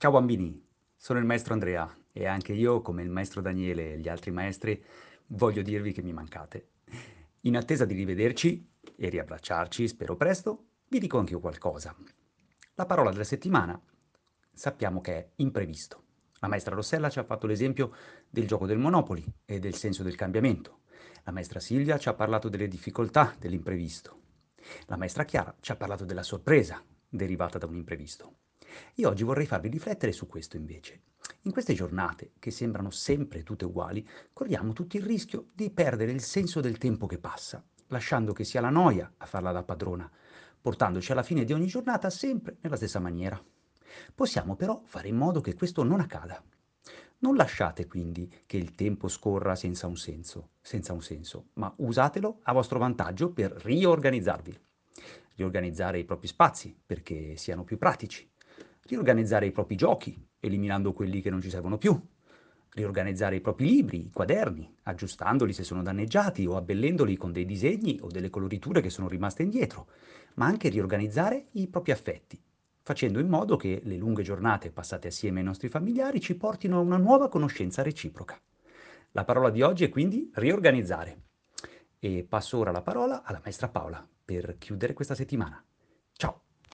Ciao bambini, sono il maestro Andrea e anche io, come il maestro Daniele e gli altri maestri, voglio dirvi che mi mancate. In attesa di rivederci e riabbracciarci, spero presto, vi dico anche io qualcosa. La parola della settimana sappiamo che è imprevisto. La maestra Rossella ci ha fatto l'esempio del gioco del Monopoli e del senso del cambiamento. La maestra Silvia ci ha parlato delle difficoltà dell'imprevisto. La maestra Chiara ci ha parlato della sorpresa derivata da un imprevisto. Io oggi vorrei farvi riflettere su questo invece. In queste giornate, che sembrano sempre tutte uguali, corriamo tutti il rischio di perdere il senso del tempo che passa, lasciando che sia la noia a farla da padrona, portandoci alla fine di ogni giornata sempre nella stessa maniera. Possiamo però fare in modo che questo non accada. Non lasciate quindi che il tempo scorra senza un senso, senza un senso, ma usatelo a vostro vantaggio per riorganizzarvi. Riorganizzare i propri spazi perché siano più pratici, riorganizzare i propri giochi, eliminando quelli che non ci servono più, riorganizzare i propri libri, i quaderni, aggiustandoli se sono danneggiati o abbellendoli con dei disegni o delle coloriture che sono rimaste indietro, ma anche riorganizzare i propri affetti, facendo in modo che le lunghe giornate passate assieme ai nostri familiari ci portino a una nuova conoscenza reciproca. La parola di oggi è quindi riorganizzare. E passo ora la parola alla maestra Paola per chiudere questa settimana.